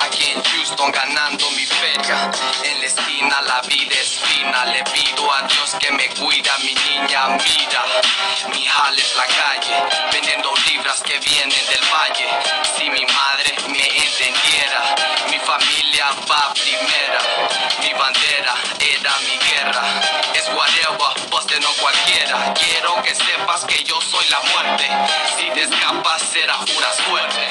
Aquí en Houston ganando mi feria. En la esquina la vida es fina. Le pido a Dios que me cuida, mi niña mira. Mi jale es la calle, vendiendo libras que vienen del valle. Si mi madre me entendiera, mi familia va primera. Mi bandera era mi guerra. Es whatever, poste no cualquiera. Quiero que sepas que yo soy la muerte. Si te escapas será pura suerte.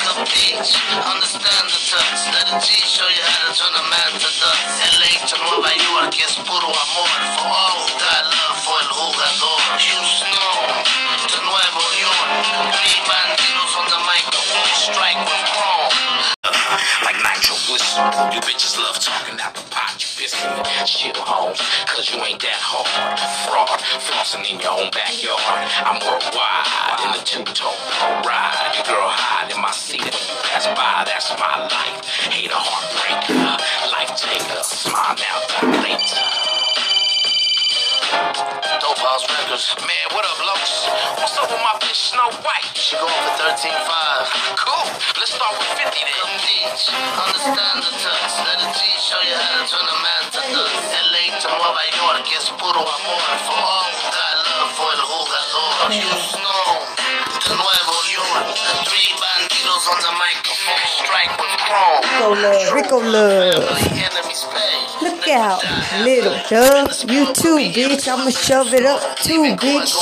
Let show you how to turn a man to dust. LA to Nueva York es puro amor. You bitches love talking out the pot, you pissing. Shit, homes, cause you ain't that hard. Fraud, flossing in your own backyard. I'm worldwide in the two-tone ride. Girl hide in my seat when you pass by, that's my life. Hate a heartbreaker, life taker. Smile now, die later. Man, what up, Los? What's up with my bitch Snow White? She going for 13.5. Cool, let's start with 50 then. Understand the touch. Let a G show you how to turn a man to dust. LA to Nueva York es puro amor. For all who got love for jugador. Houston to Nueva York. Three bandidos on the microphone. Strike with chrome. Rico love, Rico love. The enemy's pay. Look out, little dove. You too, bitch. I'ma shove it up too, bitch.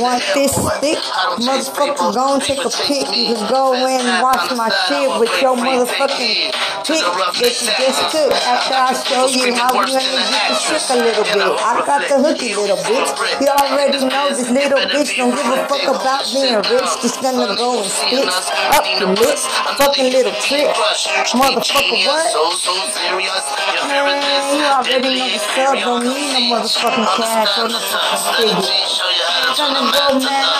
Want this stick? Motherfucker, go and take a pic. You can go in and watch my shit with your motherfucking pic that you just took after I show you how we gonna get the trick a little bit. I got the hooky, little bitch. You already know this little bitch don't give a fuck about being rich. Just gonna go and stitch up the lips. Fucking little. Motherfucker, what? So, so serious. Man, you already know the sub don't need no motherfucking cash or no fucking figure. Gonna go, man.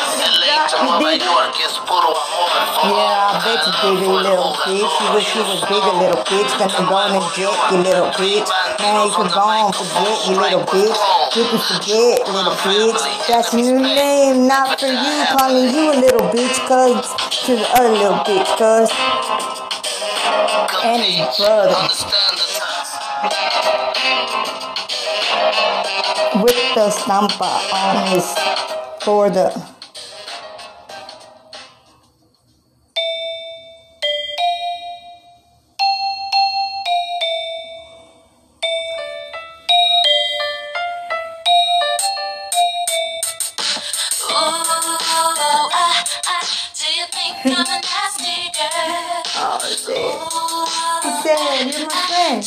Yeah, I bet you little bitch. You wish you was bigger, little bitch. Gonna go in and jet, you little bitch. Man, you can go on forget, you little bitch. You can forget, little bitch. That's your name, not for you, calling you a little bitch, cuz to the other little bitch, cuz. And his brother. With the stampa on his for the Oh, shit. He said, you're my friend.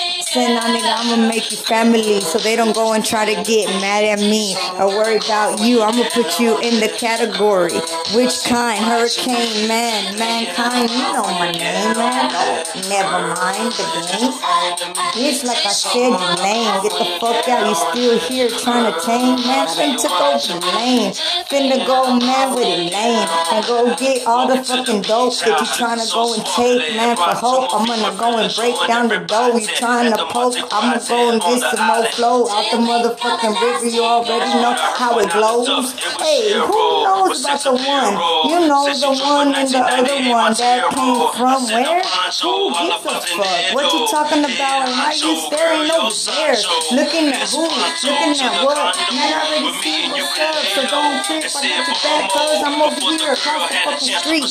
Saying, nah, nigga, I'ma make you family so they don't go and try to get mad at me or worry about you. I'ma put you in the category. Which kind? Hurricane, man, mankind. You know my name, man. Never mind the game. Bitch, like I said, you lame. Get the fuck out. You still here trying to tame, man. I done took over the lane. Finna go, man, with it lane. And go get all the fucking dope that you trying to go and take, man, for hope. I'm gonna go and break down the dough. You trying to poke. I'ma go and get some more flow out the motherfucking river. You already know how it glows. Hey, who knows about the one? You know the one and the other one that came from where? Who gives a fuck? What you talking about? And why you staring over there? Looking at who? Looking at what? Man, I already see what's up. So don't trip. I got your back, cuz I'm over here across the fucking street.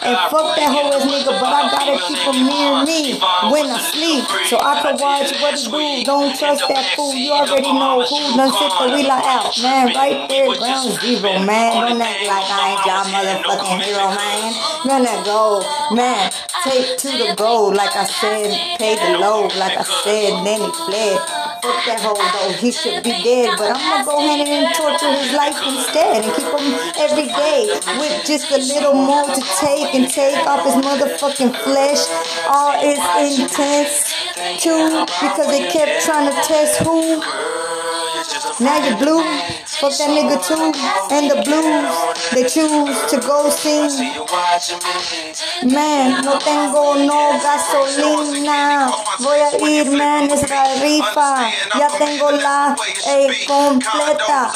And fuck that whole ass nigga, but I gotta keep him near me when I sleep. So I can watch what he do. Don't trust that fool. You already know who done sit the wheeler out. Man, right there, ground zero, man. Don't act like I ain't y'all motherfucking hero, man. Gonna go, man. Take to the goal, like I said. Pay the load, like I said. Then he fled. Fuck that hoe though, he should be dead. But I'm gonna go ahead and torture his life instead and keep him every day with just a little more to take and take off his motherfucking flesh. All is intense too because they kept trying to test who Now you're blue. Fuck that nigga too. And the blues. They choose to go sing. Man, no tengo no gasolina. Voy a ir, man, es la rifa. Ya tengo la completa.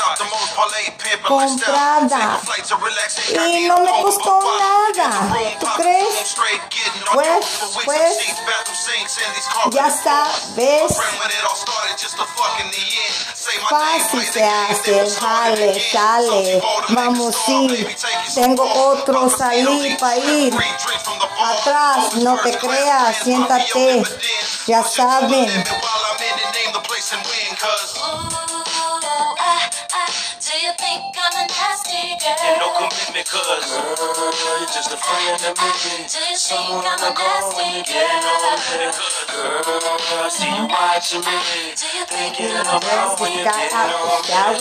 Comprada. Y no me costó nada. ¿Tú crees? Pues, pues, ya sabes. Fácil se hace jale, sale. Vamos ir. Tengo otro salir para ir. Atrás, no te creas, siéntate. Ya saben. And no commitment, cuz Girl, you're just a friend to me. Do you Someone think I'm to a go when nasty you get no girl? limit, cuz Girl, I see you watching me. You think Thinking I'm a about when you got get out no the shower.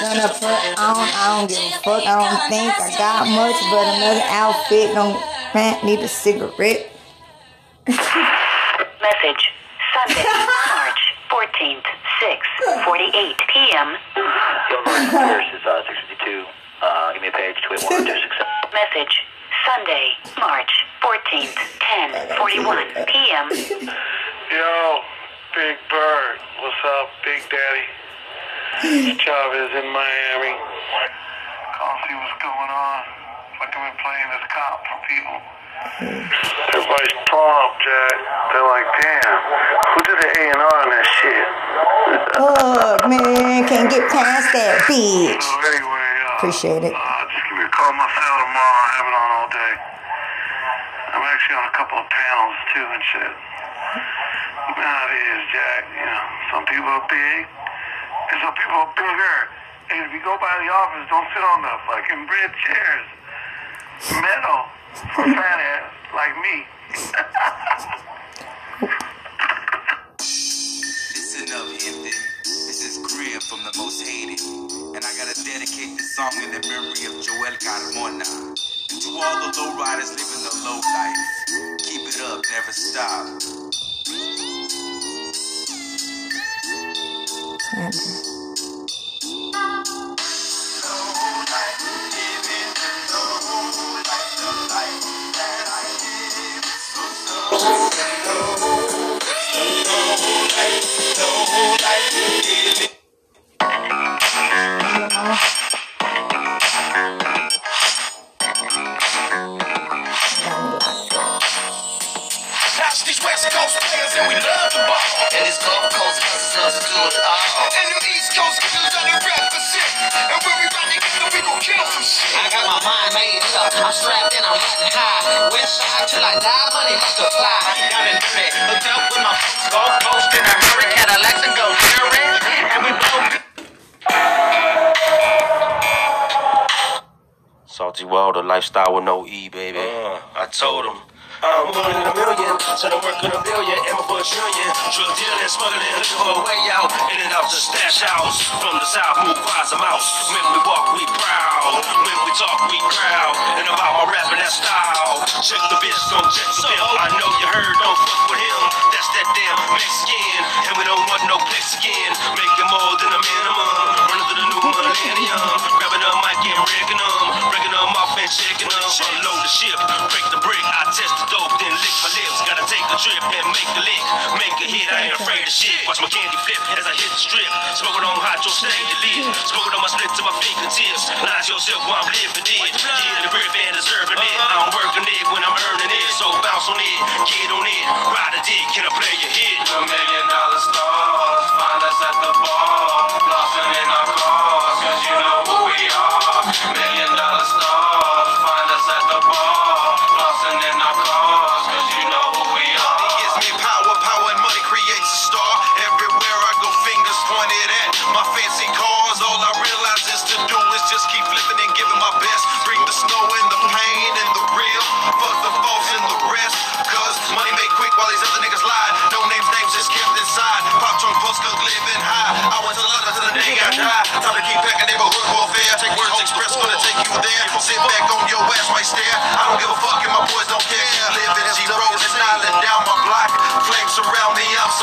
Gonna put on, I don't give a fuck. I don't think I got much, but another outfit. Don't man, need a cigarette. Message. Sunday, March 14th, 6:48 p.m. Yo, Lord, Pierce is uh, 652. Uh, give me a page, tweet 1267. Message. Sunday, March 14th, 10:41 p.m. Yo, Big Bird. What's up, Big Daddy? Chavez in Miami. Call see what's going on. Fucking been playing this cop for people. Everybody's pumped, Jack. They're like, damn, who did the A and R on that shit? Fuck, man, can't get past that bitch. So anyway, uh, Appreciate it. Uh, just give me a call myself tomorrow. I have it on all day. I'm actually on a couple of panels too and shit. You it is, Jack. You know, some people are big, and some people are bigger. And if you go by the office, don't sit on the fucking red chairs. Metal for fat ass like me. Listen up, gente. This is Grim from the Most Hated. And I gotta dedicate this song in the memory of Joel Carmona. And to all the low riders living the low life. Keep it up, never stop. Watch and we love the ball. And these Gulf Coast hustlers do it all. And them East Coast killers only represent. And when we ride together, we gon' kill some shit. I got my mind made up. I'm strapped and I'm getting high. West side till I die, money multiply. Down in Dirty, hooked up with my Gulf Coast in a hurry, Cadillacs and go Jerry. And we blow Salty Wilder lifestyle with no E, baby. Uh, I told him. I'm one in a million, so I'm working a billion, and for a trillion. Drug dealing, smuggling, looking for a way out. In and out the stash house. From the south, move quiet a mouse. When we walk, we proud. When we talk, we crowd. And about my rapping, that style. Check the bitch, don't check the bill. I know you heard, don't fuck with him. That's that damn Mexican. And we don't want no flex again. Making more than a minimum. Running through the new millennium. Grabbing a mic and rigging them. Breaking them off and checking them. Unload the ship, break A and make a lick. Make a hit, I ain't afraid of shit. Watch my candy flip as I hit the strip. Smoking on hot, your stay to live. Smoking on my split to my fingertips. Lie to yourself while I'm living it. Get the grip and deserving it. I'm working it when I'm earning it. So bounce on it, get on it. Ride a dick, can I play your hit?